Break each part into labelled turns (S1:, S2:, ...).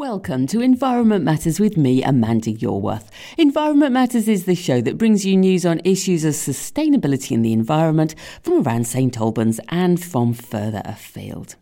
S1: Welcome to Environment Matters with me, Amanda Yorwerth. Environment Matters is the show that brings you news on issues of sustainability in the environment from around St Albans and from further afield.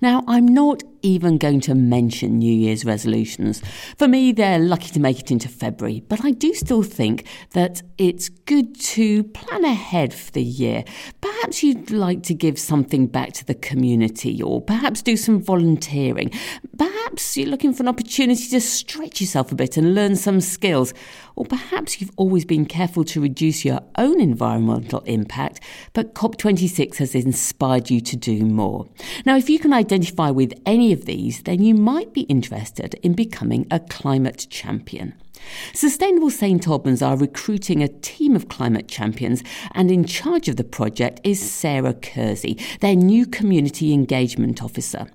S1: Now, I'm not even going to mention New Year's resolutions. For me, they're lucky to make it into February, but I do still think that it's good to plan ahead for the year. Perhaps you'd like to give something back to the community, or perhaps do some volunteering. Perhaps you're looking for an opportunity to stretch yourself a bit and learn some skills. Or perhaps you've always been careful to reduce your own environmental impact, but COP26 has inspired you to do more. Now, if you can identify with any of these, then you might be interested in becoming a climate champion. Sustainable St Albans are recruiting a team of climate champions, and in charge of the project is Sarah Kersey, their new community engagement officer.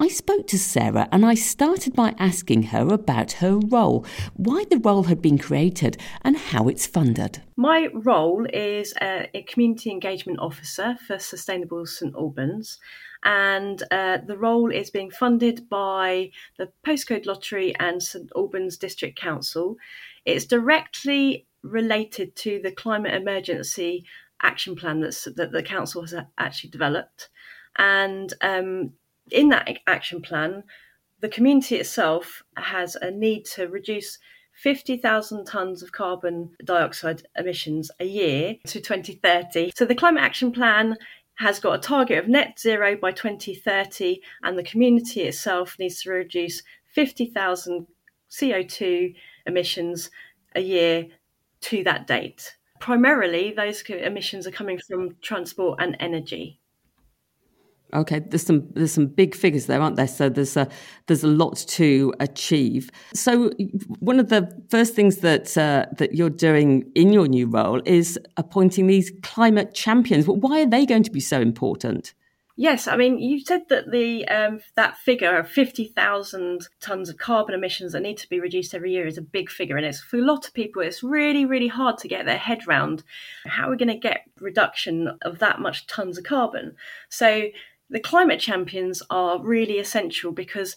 S1: I spoke to Sarah and I started by asking her about her role, why the role had been created, and how it's funded.
S2: My role is a, a community engagement officer for Sustainable St Albans and uh, the role is being funded by the Postcode Lottery and St Albans District Council. It's directly related to the climate emergency action plan that's, that the council has actually developed, and um, in that action plan, the community itself has a need to reduce 50,000 tonnes of carbon dioxide emissions a year to 2030. So the Climate Action Plan has got a target of net zero by 2030, and the community itself needs to reduce 50,000 CO2 emissions a year to that date. Primarily, those emissions are coming from transport and energy.
S1: Okay, there's some there's some big figures there, aren't there? So there's a there's a lot to achieve. So one of the first things that uh, that you're doing in your new role is appointing these climate champions. Why are they going to be so important?
S2: Yes, I mean you said that the um, that figure of fifty thousand tons of carbon emissions that need to be reduced every year is a big figure, and it's for a lot of people it's really really hard to get their head round how we're going to get reduction of that much tons of carbon. So the climate champions are really essential because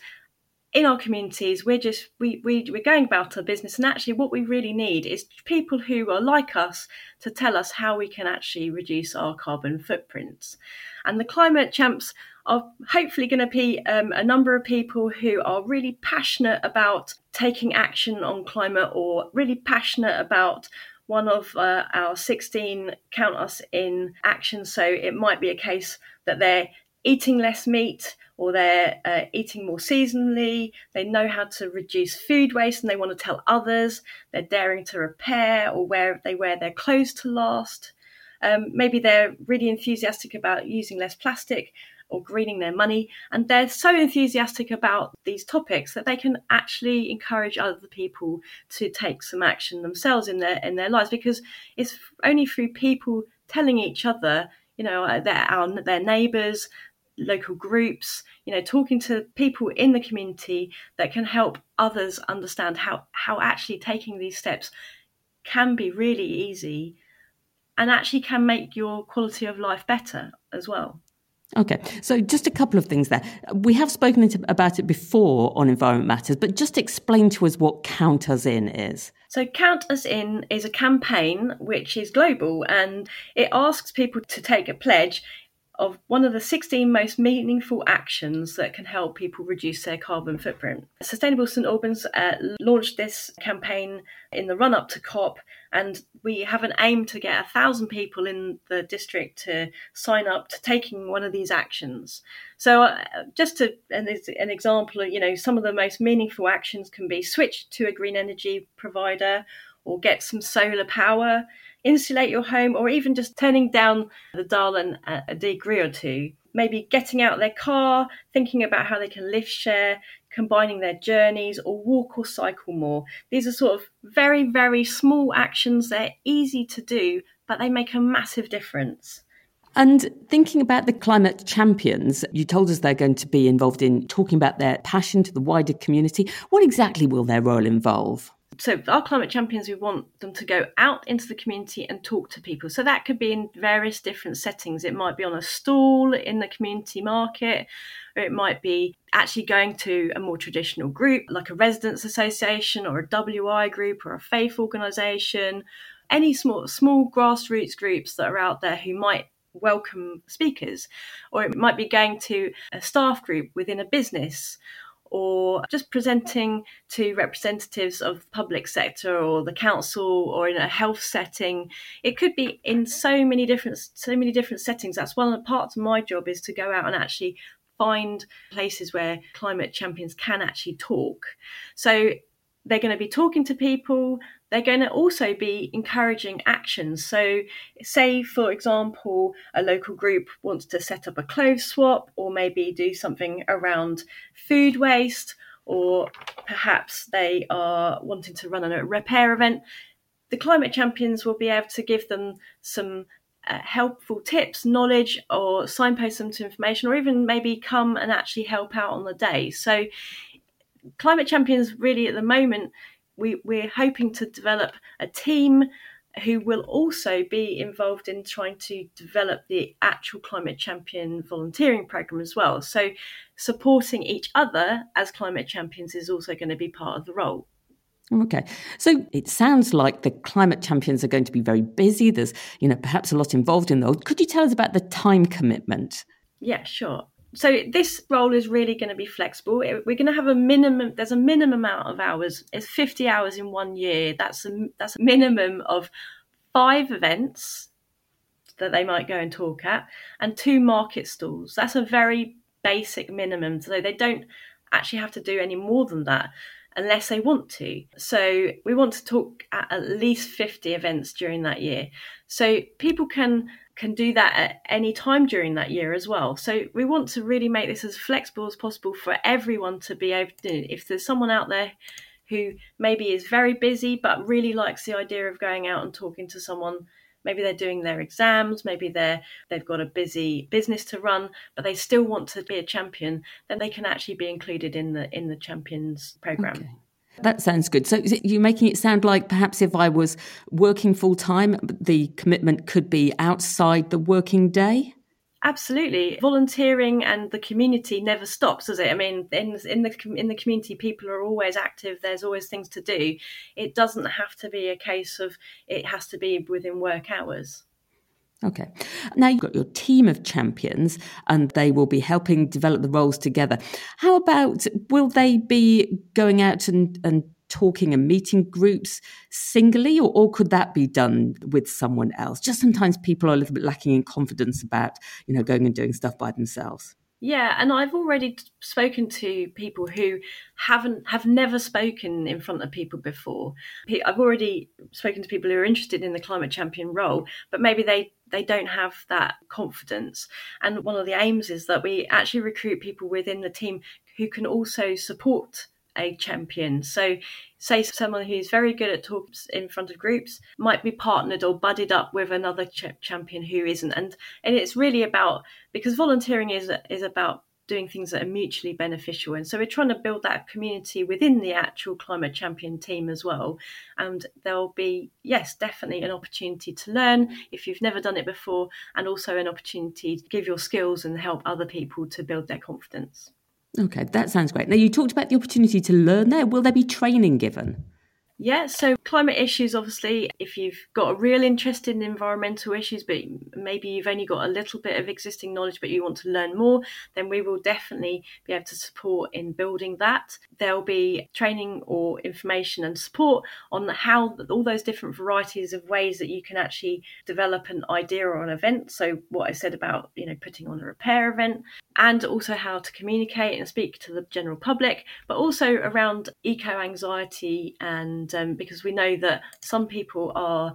S2: in our communities we're just we, we we're going about our business and actually what we really need is people who are like us to tell us how we can actually reduce our carbon footprints. And the climate champs are hopefully going to be um, a number of people who are really passionate about taking action on climate or really passionate about one of uh, our 16 count us in action. So it might be a case that they're eating less meat or they're uh, eating more seasonally. They know how to reduce food waste and they want to tell others. They're daring to repair or wear they wear their clothes to last. Um, maybe they're really enthusiastic about using less plastic or greening their money, and they're so enthusiastic about these topics that they can actually encourage other people to take some action themselves in their in their lives because it's only through people telling each other you know uh, their our, their neighbors local groups, you know, talking to people in the community that can help others understand how, how actually taking these steps can be really easy and actually can make your quality of life better as well.
S1: Okay, so just a couple of things there. We have spoken about it before on Environment Matters, but just explain to us what Count Us In is.
S2: So, Count Us In is a campaign which is global and it asks people to take a pledge of one of the 16 most meaningful actions that can help people reduce their carbon footprint. Sustainable St Albans uh, launched this campaign in the run up to COP, and we have an aim to get a thousand people in the district to sign up to taking one of these actions. So, uh, just to an, an example, you know, some of the most meaningful actions can be switch to a green energy provider or get some solar power insulate your home, or even just turning down the dial in a degree or two. Maybe getting out their car, thinking about how they can lift share, combining their journeys, or walk or cycle more. These are sort of very, very small actions. They're easy to do, but they make a massive difference.
S1: And thinking about the climate champions, you told us they're going to be involved in talking about their passion to the wider community. What exactly will their role involve?
S2: So our climate champions we want them to go out into the community and talk to people. So that could be in various different settings. It might be on a stall in the community market or it might be actually going to a more traditional group like a residents association or a wi group or a faith organization. Any small small grassroots groups that are out there who might welcome speakers or it might be going to a staff group within a business or just presenting to representatives of the public sector or the council or in a health setting. It could be in so many different so many different settings. That's one of the parts of my job is to go out and actually find places where climate champions can actually talk. So they're going to be talking to people they're going to also be encouraging actions. So, say, for example, a local group wants to set up a clothes swap or maybe do something around food waste, or perhaps they are wanting to run a repair event. The climate champions will be able to give them some uh, helpful tips, knowledge, or signpost them to information, or even maybe come and actually help out on the day. So, climate champions really at the moment we, we're hoping to develop a team who will also be involved in trying to develop the actual climate champion volunteering program as well. So, supporting each other as climate champions is also going to be part of the role.
S1: Okay. So it sounds like the climate champions are going to be very busy. There's, you know, perhaps a lot involved in those. Could you tell us about the time commitment?
S2: Yeah, sure so this role is really going to be flexible. We're going to have a minimum. There's a minimum amount of hours. It's 50 hours in one year. That's a that's a minimum of five events that they might go and talk at, and two market stalls. That's a very basic minimum. So they don't actually have to do any more than that unless they want to. So we want to talk at at least 50 events during that year. So people can can do that at any time during that year as well. So we want to really make this as flexible as possible for everyone to be able to. If there's someone out there who maybe is very busy but really likes the idea of going out and talking to someone maybe they're doing their exams maybe they're they've got a busy business to run but they still want to be a champion then they can actually be included in the in the champions program okay.
S1: That sounds good. So you're making it sound like perhaps if I was working full time, the commitment could be outside the working day?
S2: Absolutely, volunteering and the community never stops, does it? I mean, in in the in the community, people are always active. There's always things to do. It doesn't have to be a case of it has to be within work hours.
S1: Okay. Now you've got your team of champions and they will be helping develop the roles together. How about will they be going out and, and talking and meeting groups singly or, or could that be done with someone else? Just sometimes people are a little bit lacking in confidence about, you know, going and doing stuff by themselves.
S2: Yeah, and I've already spoken to people who haven't have never spoken in front of people before. I've already spoken to people who are interested in the climate champion role, but maybe they they don't have that confidence. And one of the aims is that we actually recruit people within the team who can also support a champion. So, say someone who's very good at talks in front of groups might be partnered or budded up with another ch- champion who isn't, and and it's really about because volunteering is is about doing things that are mutually beneficial. And so we're trying to build that community within the actual climate champion team as well. And there'll be, yes, definitely an opportunity to learn if you've never done it before, and also an opportunity to give your skills and help other people to build their confidence.
S1: Okay, that sounds great. Now, you talked about the opportunity to learn there. Will there be training given?
S2: Yeah, so climate issues, obviously, if you've got a real interest in environmental issues, but maybe you've only got a little bit of existing knowledge, but you want to learn more, then we will definitely be able to support in building that. There'll be training or information and support on how all those different varieties of ways that you can actually develop an idea or an event. So, what I said about, you know, putting on a repair event, and also how to communicate and speak to the general public, but also around eco anxiety and um, because we know that some people are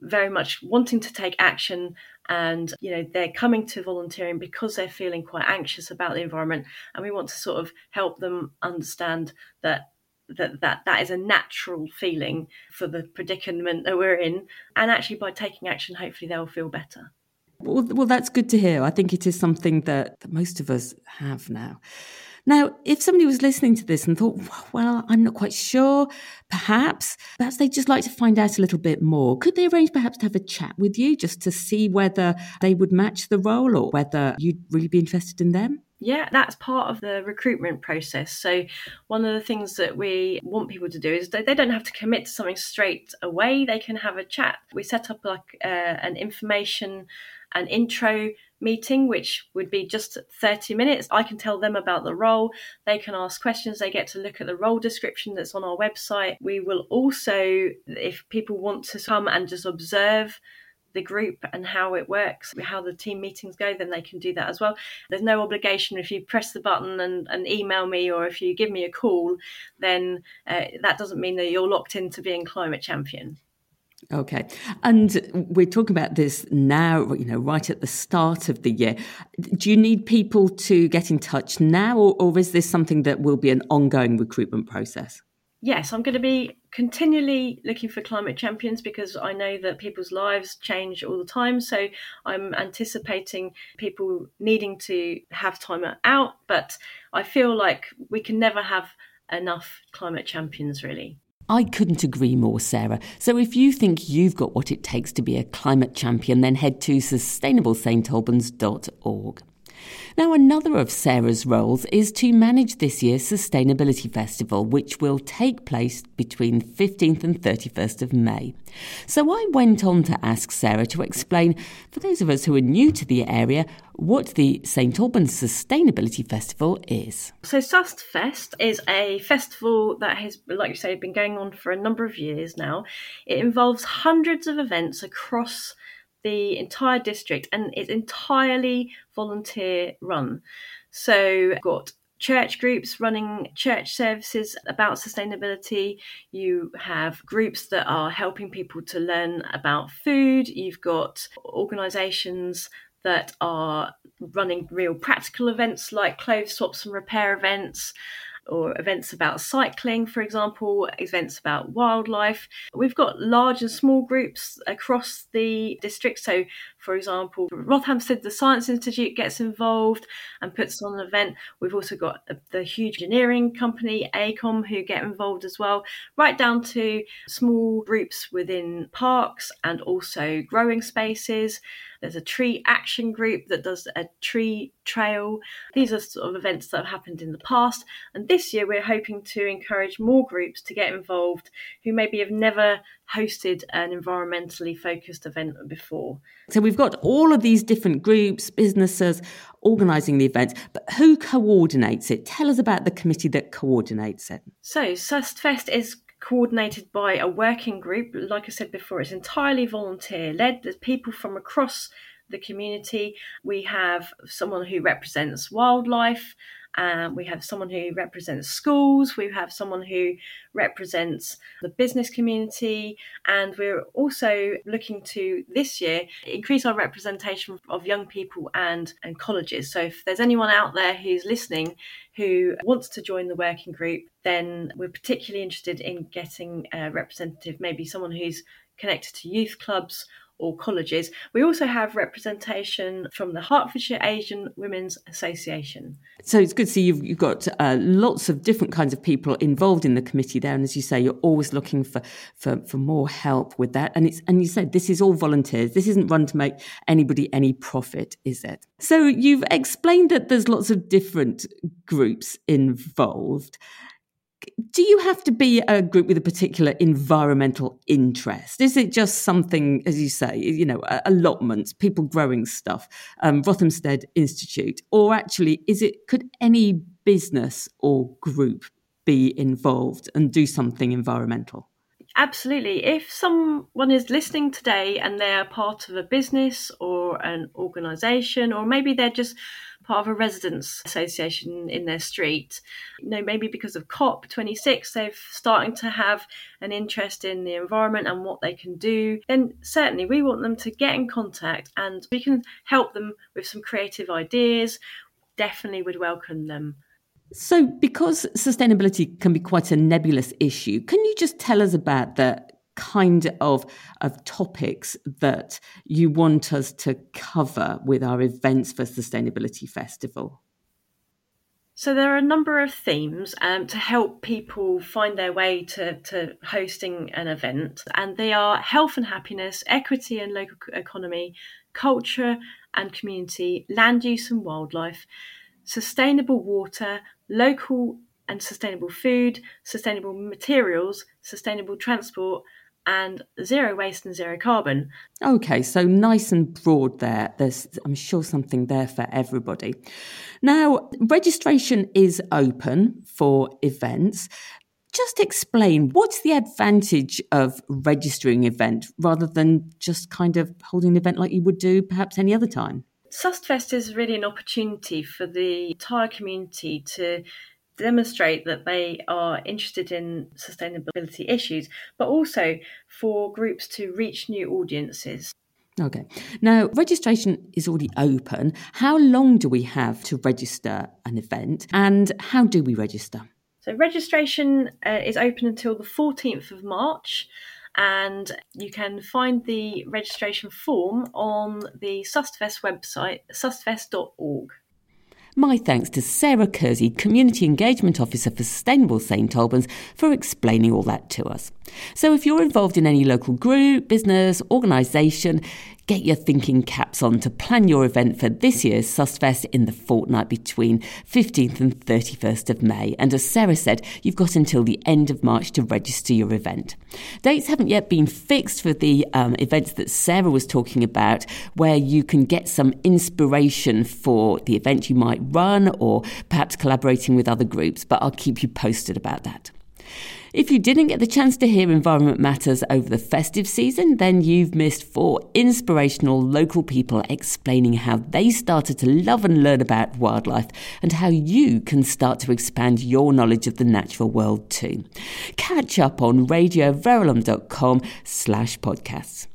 S2: very much wanting to take action and you know they're coming to volunteering because they're feeling quite anxious about the environment and we want to sort of help them understand that that that that is a natural feeling for the predicament that we're in and actually by taking action hopefully they'll feel better
S1: Well, well, that's good to hear. I think it is something that, that most of us have now. Now, if somebody was listening to this and thought, well, I'm not quite sure, perhaps, perhaps they'd just like to find out a little bit more, could they arrange perhaps to have a chat with you just to see whether they would match the role or whether you'd really be interested in them?
S2: Yeah, that's part of the recruitment process. So, one of the things that we want people to do is they don't have to commit to something straight away. They can have a chat. We set up like uh, an information, an intro meeting, which would be just 30 minutes. I can tell them about the role. They can ask questions. They get to look at the role description that's on our website. We will also, if people want to come and just observe the group and how it works, how the team meetings go, then they can do that as well. There's no obligation if you press the button and, and email me or if you give me a call, then uh, that doesn't mean that you're locked into being climate champion.
S1: Okay. And we're talking about this now, you know, right at the start of the year. Do you need people to get in touch now, or, or is this something that will be an ongoing recruitment process?
S2: Yes, I'm going to be continually looking for climate champions because I know that people's lives change all the time. So I'm anticipating people needing to have time out, but I feel like we can never have enough climate champions, really.
S1: I couldn't agree more, Sarah. So if you think you've got what it takes to be a climate champion, then head to sustainablestalbans.org. Now, another of Sarah's roles is to manage this year's Sustainability Festival, which will take place between 15th and 31st of May. So I went on to ask Sarah to explain, for those of us who are new to the area, what the St Albans Sustainability Festival is.
S2: So SustFest is a festival that has, like you say, been going on for a number of years now. It involves hundreds of events across the entire district and it's entirely volunteer run. So, got church groups running church services about sustainability. You have groups that are helping people to learn about food. You've got organisations that are running real practical events like clothes swaps and repair events or events about cycling, for example, events about wildlife. We've got large and small groups across the district. So, for example, Rothamsted, the Science Institute gets involved and puts on an event. We've also got the huge engineering company, AECOM, who get involved as well, right down to small groups within parks and also growing spaces. There's a tree action group that does a tree trail. These are sort of events that have happened in the past. And this year, we're hoping to encourage more groups to get involved who maybe have never hosted an environmentally focused event before.
S1: So we've got all of these different groups, businesses organising the event, but who coordinates it? Tell us about the committee that coordinates it.
S2: So SustFest is coordinated by a working group. Like I said before, it's entirely volunteer led. There's people from across the community. We have someone who represents wildlife, um, we have someone who represents schools, we have someone who represents the business community, and we're also looking to this year increase our representation of young people and, and colleges. So if there's anyone out there who's listening who wants to join the working group, then we're particularly interested in getting a representative, maybe someone who's connected to youth clubs or colleges. We also have representation from the Hertfordshire Asian Women's Association.
S1: So it's good to see you've, you've got uh, lots of different kinds of people involved in the committee there, and as you say, you're always looking for, for for more help with that. And it's and you said this is all volunteers. This isn't run to make anybody any profit, is it? So you've explained that there's lots of different groups involved do you have to be a group with a particular environmental interest? Is it just something, as you say, you know, allotments, people growing stuff, um, Rothamsted Institute, or actually, is it could any business or group be involved and do something environmental?
S2: Absolutely. If someone is listening today and they're part of a business or an organisation, or maybe they're just part of a residents association in their street. You know, maybe because of COP26, they're starting to have an interest in the environment and what they can do. Then certainly we want them to get in contact and we can help them with some creative ideas. Definitely would welcome them.
S1: So, because sustainability can be quite a nebulous issue, can you just tell us about the kind of, of topics that you want us to cover with our events for Sustainability Festival?
S2: So there are a number of themes um, to help people find their way to, to hosting an event, and they are health and happiness, equity and local economy, culture and community, land use and wildlife, sustainable water, local and sustainable food, sustainable materials, sustainable transport, and zero waste and zero carbon.
S1: Okay, so nice and broad there. There's, I'm sure, something there for everybody. Now, registration is open for events. Just explain what's the advantage of registering an event rather than just kind of holding an event like you would do perhaps any other time?
S2: SustFest is really an opportunity for the entire community to demonstrate that they are interested in sustainability issues, but also for groups to reach new audiences.
S1: Okay. Now, registration is already open. How long do we have to register an event and how do we register?
S2: So, registration uh, is open until the 14th of March and you can find the registration form on the SustFest website, sustfest.org.
S1: My thanks to Sarah Kersey, Community Engagement Officer for Sustainable St Albans, for explaining all that to us. So, if you're involved in any local group, business, organisation, Get your thinking caps on to plan your event for this year's SustFest in the fortnight between 15th and 31st of May. And as Sarah said, you've got until the end of March to register your event. Dates haven't yet been fixed for the um, events that Sarah was talking about, where you can get some inspiration for the event you might run or perhaps collaborating with other groups, but I'll keep you posted about that. If you didn't get the chance to hear Environment Matters over the festive season, then you've missed four inspirational local people explaining how they started to love and learn about wildlife and how you can start to expand your knowledge of the natural world too. Catch up on radioverulam.com slash podcasts.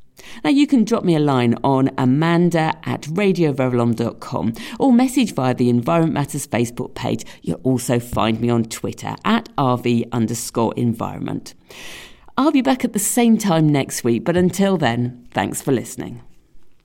S1: Now, you can drop me a line on amanda at radioverulam.com or message via the Environment Matters Facebook page. You'll also find me on Twitter at RV underscore environment. I'll be back at the same time next week, but until then, thanks for listening.